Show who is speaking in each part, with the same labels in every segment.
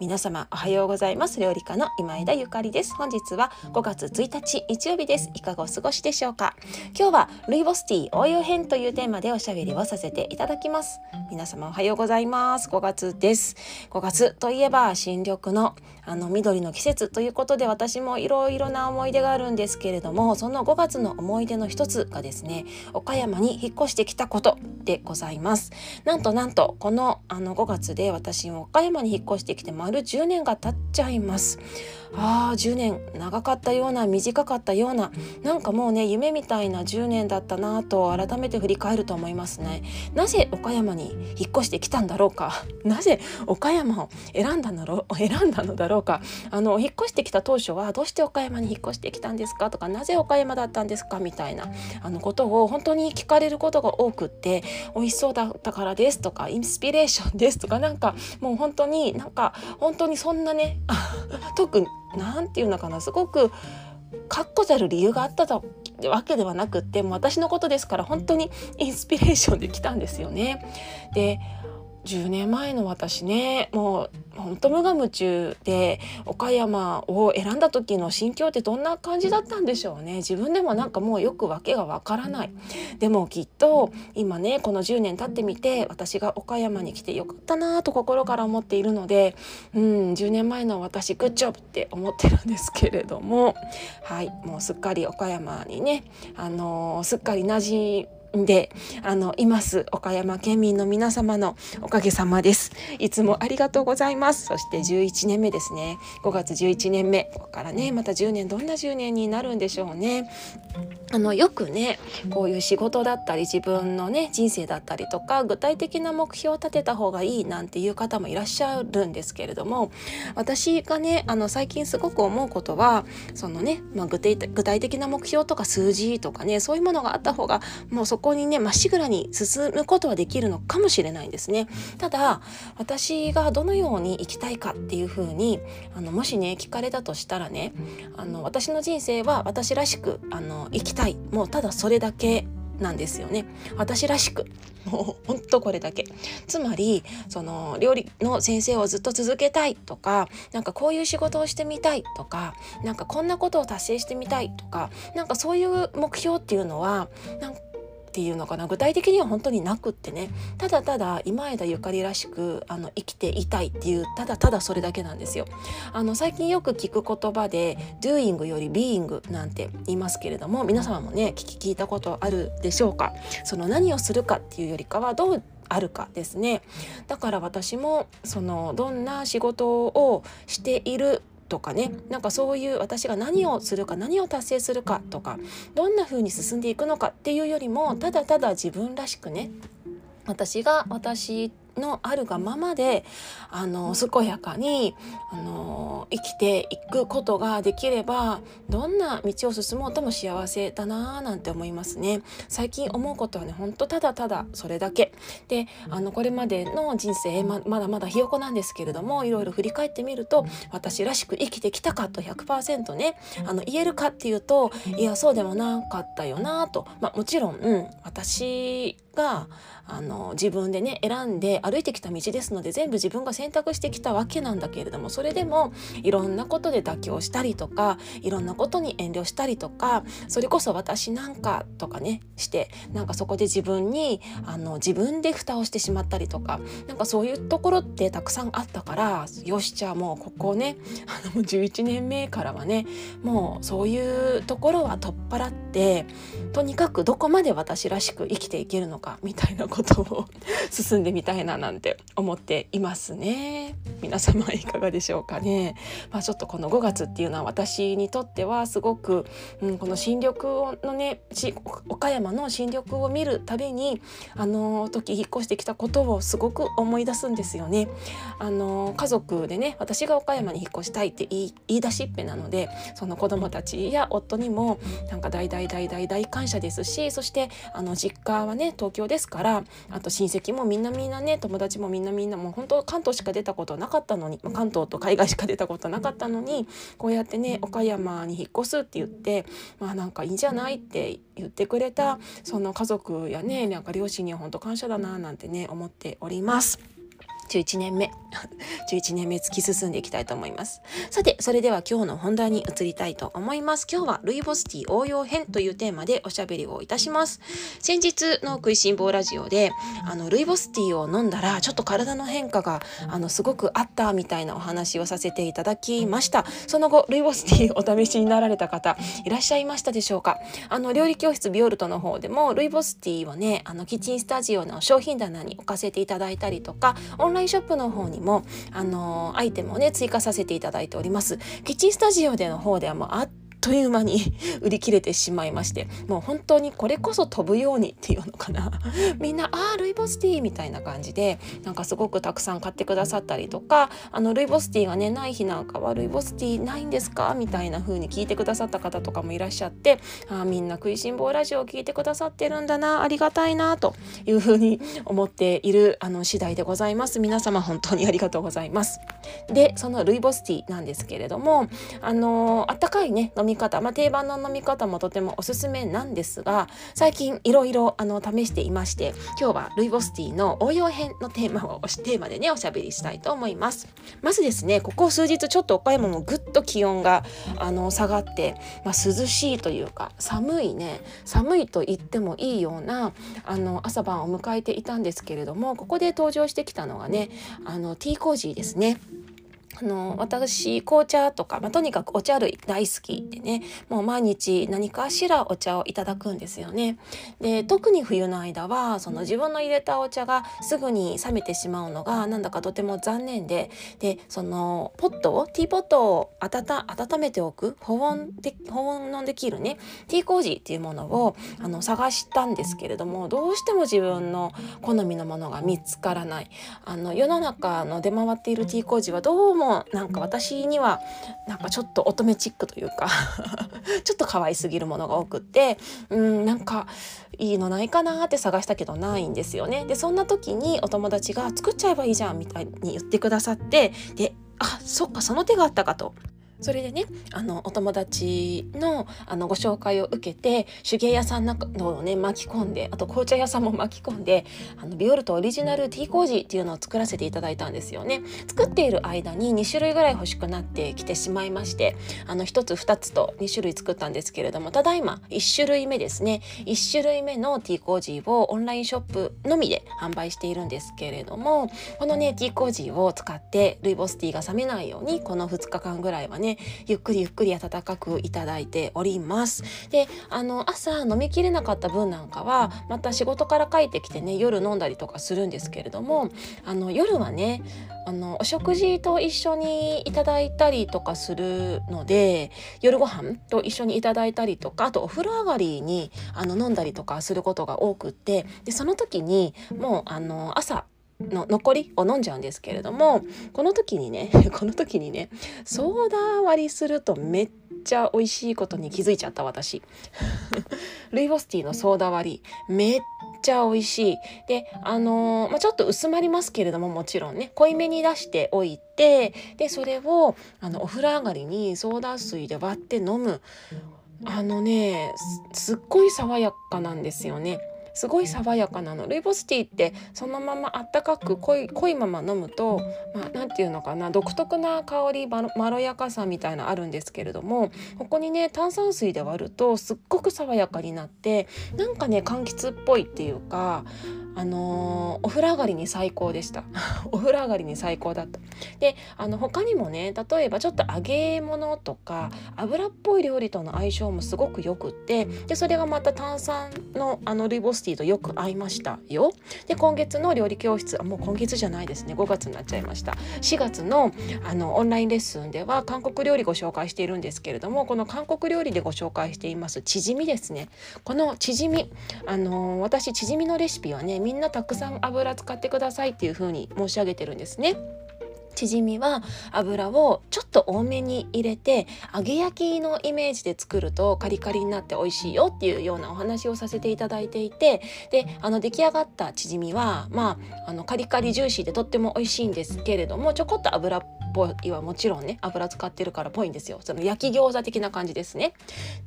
Speaker 1: 皆様おはようございます。料理家の今枝ゆかりです。本日は5月1日日曜日です。いかがお過ごしでしょうか？今日はルイボスティー応用編というテーマでおしゃべりをさせていただきます。皆様おはようございます。5月です。5月といえば新緑のあの緑の季節ということで私もいろいろな思い出があるんですけれどもその5月の思い出の一つがですね岡山に引っ越してきたことでございます。なんとなんとこのあの5月で私も岡山に引っ越してきて丸10年が経っちゃいます。ああ10年長かったような短かったようななんかもうね夢みたいな10年だったなと改めて振り返ると思いますね。なぜ岡山に引っ越してきたんだろうか？なぜ岡山を選んだのろ 選んだのだろうか？あの引っ越してきた当初はどうして岡山に引っ越してきたんですか？とかなぜ岡山だったんですか？みたいなあのことを本当に聞かれることが多くって美味しそうだったからですとかインスピレーションですとかなんかもう本当になんか本当にそんなね 特に何て言うのかなすごく確固たる理由があったわけではなくってもう私のことですから本当にインスピレーションで来たんですよね。で10年前の私ねもうほんと無我夢中で岡山を選んだ時の心境ってどんな感じだったんでしょうね。自分でもなんかもうよく訳がわからない。でもきっと今ねこの10年経ってみて私が岡山に来てよかったなと心から思っているのでうん10年前の私グッジョブって思ってるんですけれども。はいもうすっかり岡山にねあのー、すっかり馴染であのいます岡山県民の皆様のおかげさまです。いつもありがとうございます。そして11年目ですね。5月11年目。ここからねまた10年どんな10年になるんでしょうね。あのよくねこういう仕事だったり自分のね人生だったりとか具体的な目標を立てた方がいいなんていう方もいらっしゃるんですけれども私がねあの最近すごく思うことはそのね、まあ、具体具体的な目標とか数字とかねそういうものがあった方がもうそこにねまっしぐらに進むことはできるのかもしれないんですね。ただ私がどのように生きたいかっていうふうにあのもしね聞かれたとしたらねあの私の人生は私らしくあの生きたい。もうただそれだけなんですよね。私らしく。もうほんとこれだけ。つまりその料理の先生をずっと続けたいとかなんかこういう仕事をしてみたいとかなんかこんなことを達成してみたいとかなんかそういう目標っていうのはなんっていうのかな。具体的には本当になくってね。ただただ今枝ゆかりらしくあの生きていたいっていうただただそれだけなんですよ。あの最近よく聞く言葉で doing より being なんて言いますけれども皆様もね聞き聞いたことあるでしょうか？その何をするかっていうよりかはどうあるかですね。だから私もそのどんな仕事をしているとかねなんかそういう私が何をするか何を達成するかとかどんな風に進んでいくのかっていうよりもただただ自分らしくね私が私のあるがままであの健やかにあの生きていくことができればどんな道を進もうとも幸せだなぁなんて思いますね。最近思うことはねほんとただただそれだけ。であのこれまでの人生ままだまだひよこなんですけれどもいろいろ振り返ってみると私らしく生きてきたかと100%ねあの言えるかっていうといやそうでもなかったよなと、まあ、もちろん、うん、私があの自分でね選んで歩いてきた道ですので全部自分が選択してきたわけなんだけれどもそれでもいろんなことで妥協したりとかいろんなことに遠慮したりとかそれこそ私なんかとかねしてなんかそこで自分にあの自分で蓋をしてしまったりとかなんかそういうところってたくさんあったからよしじゃあもうここねあの11年目からはねもうそういうところは取っ払ってとにかくどこまで私らしく生きていけるのかみたいなことを 進んでみたいななんて思っていますね。皆様いかがでしょうかね。まあ、ちょっとこの5月っていうのは私にとってはすごく、うん、この新緑のね岡山の新緑を見るたびにあの時引っ越してきたことをすごく思い出すんですよね。あの家族でね私が岡山に引っ越したいって言い言い出しっぺなのでその子供たちや夫にもなんか大大大大大感謝ですしそしてあの実家はね東京ですからあと親戚もみんなみんなね友達もみんなみんなもう本当関東しか出たことなかったのに、まあ、関東と海外しか出たことなかったのにこうやってね岡山に引っ越すって言ってまあなんかいいんじゃないって言ってくれたその家族やねなんか両親には本当感謝だななんてね思っております。11年目。11年目突き進んでいきたいと思います。さてそれでは今日の本題に移りたいと思います。今日はルイボスティー応用編というテーマでおしゃべりをいたします。先日の食いしん坊ラジオであのルイボスティーを飲んだらちょっと体の変化があのすごくあったみたいなお話をさせていただきました。その後ルイボスティーお試しになられた方いらっしゃいましたでしょうか。あの料理教室ビオルトの方でもルイボスティーをねあのキッチンスタジオの商品棚に置かせていただいたりとかオンラインショップの方にもあのアイテムをね追加させていただいております。キッチンスタジオでの方ではもうあっという間に 売り切れてしまいましてもう本当にこれこそ飛ぶようにっていうのかな。みんな「あールイボスティー」みたいな感じでなんかすごくたくさん買ってくださったりとかあのルイボスティーがねない日なんかは「ルイボスティーないんですか?」みたいな風に聞いてくださった方とかもいらっしゃってあみんな食いしん坊ラジオを聞いてくださってるんだなありがたいなという風に 思っているあの次第でございます。皆様本当にありがとうございます。でそのルイボスティーなんですけれどもあのあったかいね飲み方、まあ、定番の飲み方もとてもおすすめなんですが最近いろいろ試していまして今日はルイボスティーの応用編のテーマを テーマでねおしゃべりしたいと思いますまずですねここ数日ちょっと岡山もぐっと気温があの下がって、まあ、涼しいというか寒いね寒いと言ってもいいようなあの朝晩を迎えていたんですけれどもここで登場してきたのがねあのティーコージーですね。あの私紅茶とか、まあ、とにかくお茶類大好きでねもう毎日何かしらお茶をいただくんですよね。で特に冬の間はその自分の入れたお茶がすぐに冷めてしまうのがなんだかとても残念ででそのポットをティーポットを温めておく保温で保温のできるねティー麹っていうものをあの探したんですけれどもどうしても自分の好みのものが見つからないあの世の中の出回っているティー麹はどうももなんか私にはなんかちょっと乙女チックというか ちょっと可愛すぎるものが多くってうんなんかいいのないかなって探したけどないんですよね。でそんな時にお友達が作っちゃえばいいじゃんみたいに言ってくださってであそっかその手があったかとそれでねあのお友達のあのご紹介を受けて手芸屋さんなどをね巻き込んであと紅茶屋さんも巻き込んであのビオルトオリジナルティー麹っていうのを作らせていただいたんですよね。作っている間に2種類ぐらい欲しくなってきてしまいましてあの1つ2つと2種類作ったんですけれどもただいま1種類目ですね。1種類目のティー麹をオンラインショップのみで販売しているんですけれどもこのねティー麹を使ってルイボスティーが冷めないようにこの2日間ぐらいはねねゆっくりゆっくり温かくいただいております。であの朝飲みきれなかった分なんかはまた仕事から帰ってきてね夜飲んだりとかするんですけれどもあの夜はねあのお食事と一緒にいただいたりとかするので夜ご飯と一緒にいただいたりとかあとお風呂上がりにあの飲んだりとかすることが多くってでその時にもうあの朝の残りを飲んじゃうんですけれどもこの時にね この時にねソーダ割りするとめっちゃ美味しいことに気づいちゃった私。ルイボスティーのソーダ割りめっちゃ美味しい。であのー、まあ、ちょっと薄まりますけれどももちろんね濃いめに出しておいてでそれをあのお風呂上がりにソーダ水で割って飲む。あのねすっごい爽やかなんですよね。すごい爽やかなの。ルイボスティーってそのままあったかく濃い濃いまま飲むと何、まあ、て言うのかな独特な香りまろやかさみたいなあるんですけれどもここにね炭酸水で割るとすっごく爽やかになってなんかね柑橘っぽいっていうかあのー、お風呂上がりに最高でした。お風呂上がりに最高だった。であの他にもね例えばちょっと揚げ物とか油っぽい料理との相性もすごくよくってでそれがまた炭酸のあのルイボスティーとよく合いましたよ。で今月の料理教室もう今月じゃないですね。5月になっちゃいました。4月のあのオンラインレッスンでは韓国料理ご紹介しているんですけれどもこの韓国料理でご紹介していますチヂミですね。このチヂミあの私チヂミのレシピはねみんなたくさん油使ってくださいっていうふうに申し上げてるんですね。チヂミは油をちょっと多めに入れて揚げ焼きのイメージで作るとカリカリになって美味しいよっていうようなお話をさせていただいていてであの出来上がったチヂミはまああのカリカリジューシーでとっても美味しいんですけれどもちょこっと油っぽいはもちろんね油使ってるからぽいんですよ。その焼き餃子的な感じですね。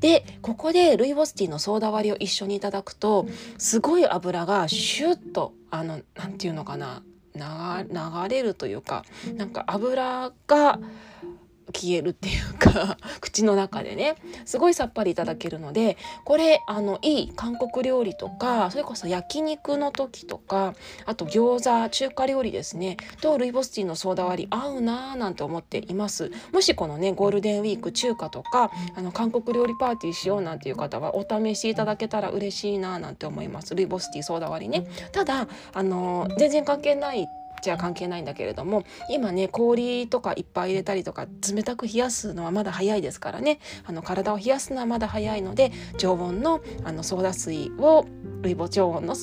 Speaker 1: でここでルイボスティーのソーダ割りを一緒にいただくとすごい油がシュッとあの何て言うのかな流れるというかなんか油が消えるっていうか 口の中でねすごいさっぱりいただけるのでこれあのいい韓国料理とかそれこそ焼肉の時とかあと餃子中華料理ですねとルイボスティーのソーダ割り合うなーなんて思っています。もしこのねゴールデンウィーク中華とかあの韓国料理パーティーしようなんていう方はお試しいただけたら嬉しいななんて思います。ルイボスティーソーダ割りね。ただあの全然関係ないじゃ関係ないんだけれども今ね氷とかいっぱい入れたりとか冷たく冷やすのはまだ早いですからねあの体を冷やすのはまだ早いので常温のあのソーダ水をルイボ常温の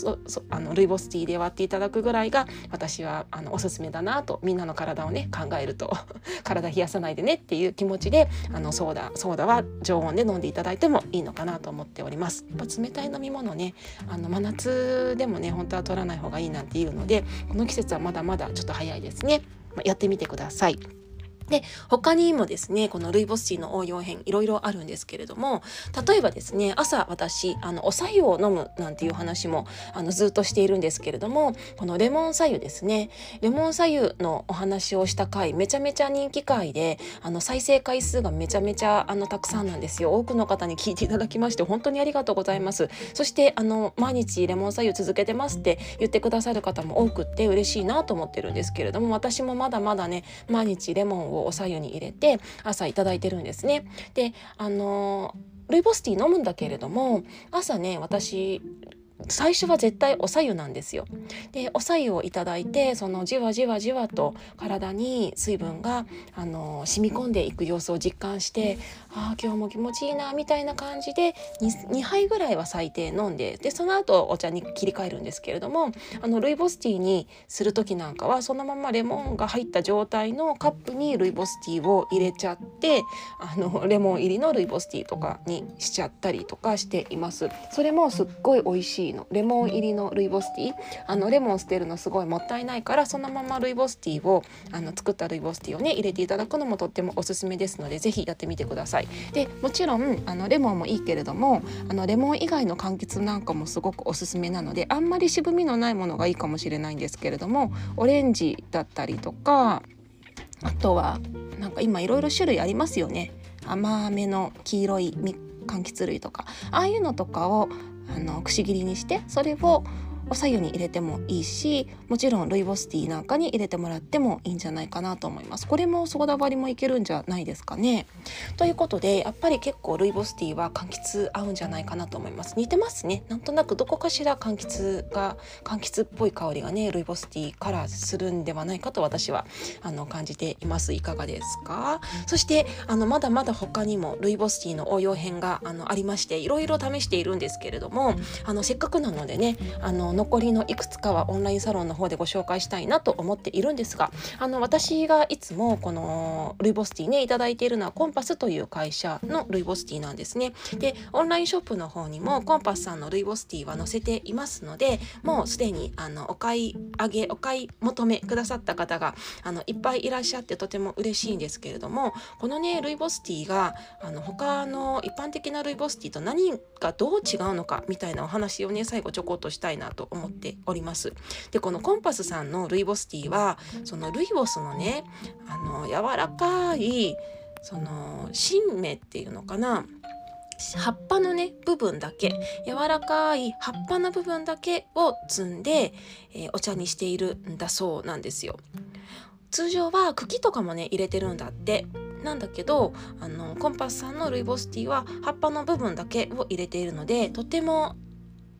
Speaker 1: あのルイボスティーで割っていただくぐらいが私はあのおすすめだなとみんなの体をね考えると 体冷やさないでねっていう気持ちであのソーダソーダは常温で飲んでいただいてもいいのかなと思っております。やっぱ冷たい飲み物ねあの真夏でもね本当は取らない方がいいなんていうのでこの季節はまだまだちょっと早いですね。やってみてください。で他にもですねこのルイボスティーの応用編いろいろあるんですけれども例えばですね朝私あのお白湯を飲むなんていう話もあのずっとしているんですけれどもこのレモン白湯ですねレモン白湯のお話をした回めちゃめちゃ人気回であの再生回数がめちゃめちゃあのたくさんなんですよ。多くの方に聞いていただきまして本当にありがとうございます。そしてあの毎日レモン白湯続けてますって言ってくださる方も多くって嬉しいなと思ってるんですけれども私もまだまだね毎日レモンををお白湯に入れて朝いただいてるんですね。であのルイボスティー飲むんだけれども朝ね私最初は絶対おさゆなんですよ。でおさゆをいただいてそのじわじわじわと体に水分があの染み込んでいく様子を実感してあ今日も気持ちいいなみたいな感じで 2, 2杯ぐらいは最低飲んででその後お茶に切り替えるんですけれどもあのルイボスティーにする時なんかはそのままレモンが入った状態のカップにルイボスティーを入れちゃってあのレモン入りのルイボスティーとかにしちゃったりとかしています。それもすっごい美味しいのレモン入りのルイボスティーあのレモン捨てるのすごいもったいないからそのままルイボスティーをあの作ったルイボスティーをね入れていただくのもとってもおすすめですので是非やってみてください。でもちろんあのレモンもいいけれどもあのレモン以外の柑橘なんかもすごくおすすめなのであんまり渋みのないものがいいかもしれないんですけれどもオレンジだったりとかあとはなんか今いろいろ種類ありますよね。甘めの黄色い柑橘類とか。ああいうのとかをあのくし切りにしてそれをお白湯に入れてもいいしもちろんルイボスティーなんかに入れてもらってもいいんじゃないかなと思います。これもソーダ割りもいけるんじゃないですかね。ということでやっぱり結構ルイボスティーは柑橘合うんじゃないかなと思います。似てますね。なんとなくどこかしら柑橘が柑橘っぽい香りがねルイボスティーからするんではないかと私はあの感じています。いかがですか？そしてあのまだまだ他にもルイボスティーの応用編があのありましていろいろ試しているんですけれどもあのせっかくなのでねあの残りのいくつかはオンラインサロンの方でご紹介したいなと思っているんですがあの私がいつもこのルイボスティーね頂いているのはコンパスという会社のルイボスティーなんですね。でオンラインショップの方にもコンパスさんのルイボスティーは載せていますのでもうすでにあのお買い上げお買い求めくださった方があのいっぱいいらっしゃってとても嬉しいんですけれどもこのねルイボスティーがあの他の一般的なルイボスティーと何がどう違うのかみたいなお話をね最後ちょこっとしたいなと思っております。でこのコンパスさんのルイボスティーはそのルイボスのねあの柔らかいその新芽っていうのかな葉っぱのね部分だけ柔らかい葉っぱの部分だけを摘んで、えー、お茶にしているんだそうなんですよ。通常は茎とかもね入れてるんだってなんだけどあのコンパスさんのルイボスティーは葉っぱの部分だけを入れているのでとても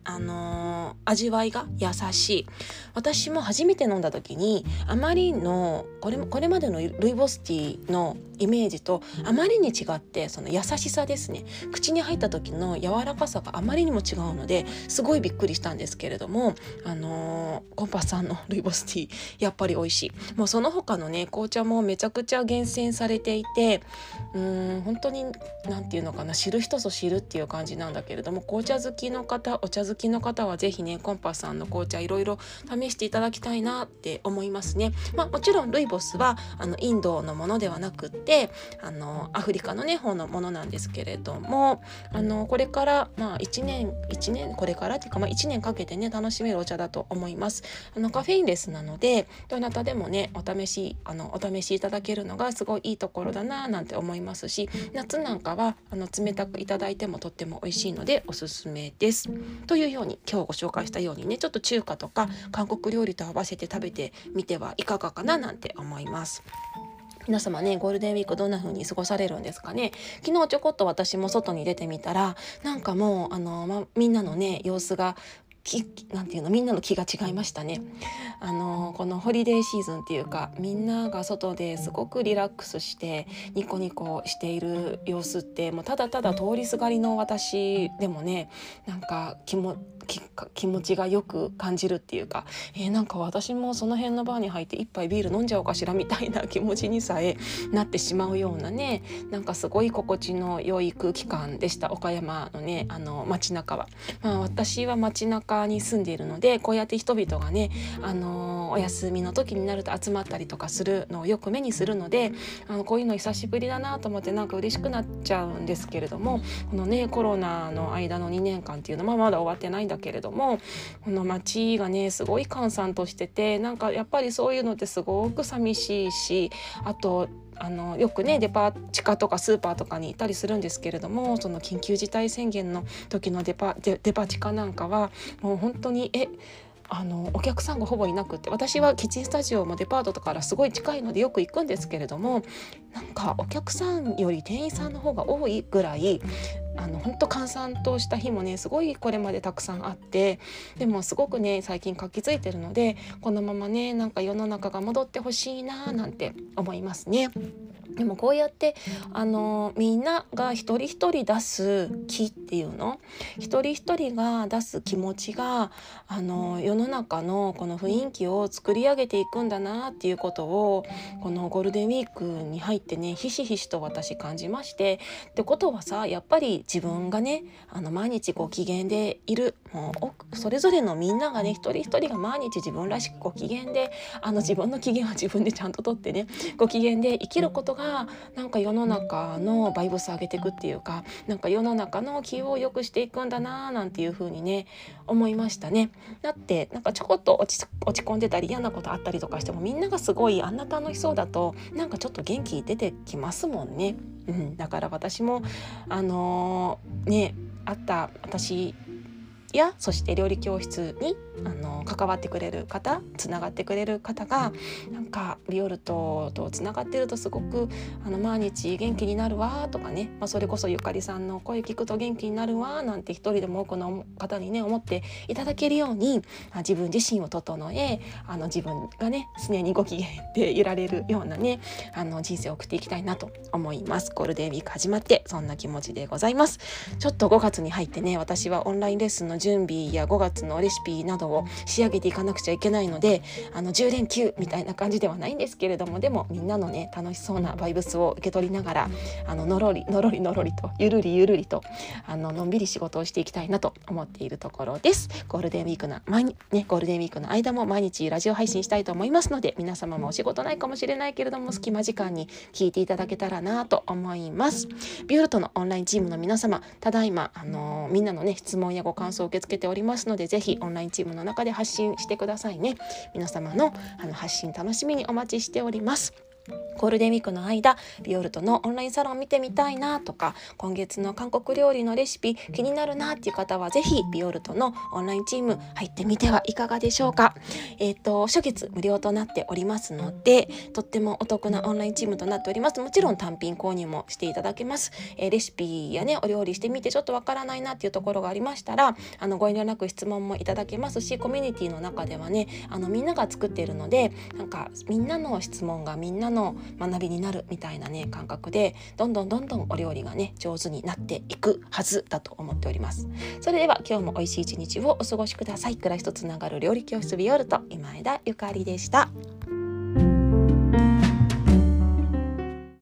Speaker 1: あのー、味わいが優しい。私も初めて飲んだ時にあまりのこれこれまでのルイボスティーのイメージとあまりに違ってその優しさですね。口に入った時の柔らかさがあまりにも違うのですごいびっくりしたんですけれどもあのー、コンパスさんのルイボスティーやっぱり美味しい。もうその他のね紅茶もめちゃくちゃ厳選されていてうん本当に何て言うのかな知る人ぞ知るっていう感じなんだけれども紅茶好きの方お茶好きの方は是非ねコンパスさんの紅茶いろいろ試していただきたいなって思いますね。まあ、もちろんルイボスはあのインドのものではなくってあのアフリカのね方のものなんですけれどもあのこれからまあ1年1年これからっていうか、まあ、1年かけてね楽しめるお茶だと思います。あのカフェインレスなのでどなたでもねお試しあのお試しいただけるのがすごいいいところだななんて思いますし夏なんかはあの冷たくいただいてもとっても美味しいのでおすすめです。といううように今日ご紹介したようにねちょっと中華とか韓国料理と合わせて食べてみてはいかがかななんて思います。皆様ねゴールデンウィークどんな風に過ごされるんですかね？昨日ちょこっと私も外に出てみたらなんかもうあの、ま、みんなのね様子がきなんていうのみんなの気が違いましたね。あのこのホリデーシーズンっていうかみんなが外ですごくリラックスしてニコニコしている様子ってもうただただ通りすがりの私でもねなんか気も気持ちがよく感じるっていうか、えー、なんか私もその辺のバーに入って一杯ビール飲んじゃおうかしらみたいな気持ちにさえなってしまうようなねなんかすごい心地の良い空気感でした岡山のねあの街中は。まあ、私は街中に住んでいるのでこうやって人々がねあのお休みの時になると集まったりとかするのをよく目にするのであのこういうの久しぶりだなと思ってなんか嬉しくなっちゃうんですけれどもこのねコロナの間の2年間っていうのはまだ終わってないんだけれどもこの街がねすごい閑散としててなんかやっぱりそういうのってすごく寂しいしあとあのよくねデパ地下とかスーパーとかにいたりするんですけれどもその緊急事態宣言の時のデパデパ地下なんかはもう本当にえあのお客さんがほぼいなくって私はキッチンスタジオもデパートとかからすごい近いのでよく行くんですけれどもなんかお客さんより店員さんの方が多いぐらいあの本当閑散とした日もねすごいこれまでたくさんあってでもすごくね最近活気づいてるのでこのままねなんか世の中が戻ってほしいななんて思いますね。でもこうやってあのみんなが一人一人出す気っていうの？一人一人が出す気持ちがあの世の中のこの雰囲気を作り上げていくんだなっていうことをこのゴールデンウィークに入ってねひしひしと私感じましてってことはさやっぱり自分がねあの毎日ご機嫌でいるもうそれぞれのみんながね一人一人が毎日自分らしくご機嫌であの自分の機嫌は自分でちゃんととってねご機嫌で生きることががなんか世の中のバイブス上げていくっていうかなんか世の中の気を良くしていくんだなーなんていう風にね思いましたね。だってなんかちょこっと落ち落ち込んでたり嫌なことあったりとかしてもみんながすごいあんな楽しそうだとなんかちょっと元気出てきますもんね。うん、だから私もあのー、ねあった私やそして料理教室にあの関わってくれる方つながってくれる方がなんかビオルトとつながってるとすごくあの毎日元気になるわとかね、まあ、それこそゆかりさんの声聞くと元気になるわなんて一人でも多くの方にね思っていただけるように自分自身を整えあの自分がね常にご機嫌でいられるようなねあの人生を送っていきたいなと思います。ゴールデンウィーク始まってそんな気持ちでございます。ちょっと5月に入ってね私はオンラインレッスンの準備や5月のレシピなどを仕上げていかなくちゃいけないのであの10連休みたいな感じではないんですけれどもでもみんなのね楽しそうなバイブスを受け取りながらあののろりのろりのろりとゆるりゆるりとあののんびり仕事をしていきたいなと思っているところです。ゴールデンウィークの毎日ねゴールデンウィークの間も毎日ラジオ配信したいと思いますので皆様もお仕事ないかもしれないけれども隙間時間に聞いていただけたらなと思います。ビュールトのオンラインチームの皆様ただいまあのみんなのね質問やご感想を受け付けておりますのでぜひオンラインチームの中で発信してくださいね。皆様のあの発信楽しみにお待ちしております。ゴールデンウィークの間ビオルトのオンラインサロン見てみたいなとか今月の韓国料理のレシピ気になるなっていう方は是非ビオルトのオンラインチーム入ってみてはいかがでしょうか。えっ、ー、と初月無料となっておりますのでとってもお得なオンラインチームとなっておりますもちろん単品購入もしていただけます、えー、レシピやねお料理してみてちょっとわからないなっていうところがありましたらあのご遠慮なく質問もいただけますしコミュニティの中ではねあのみんなが作っているのでなんかみんなの質問がみんなのの学びになるみたいなね感覚でどんどんどんどんお料理がね上手になっていくはずだと思っております。それでは今日も美味しい一日をお過ごしください。暮らしとつながる料理教室ビオルト今枝ゆかりでした。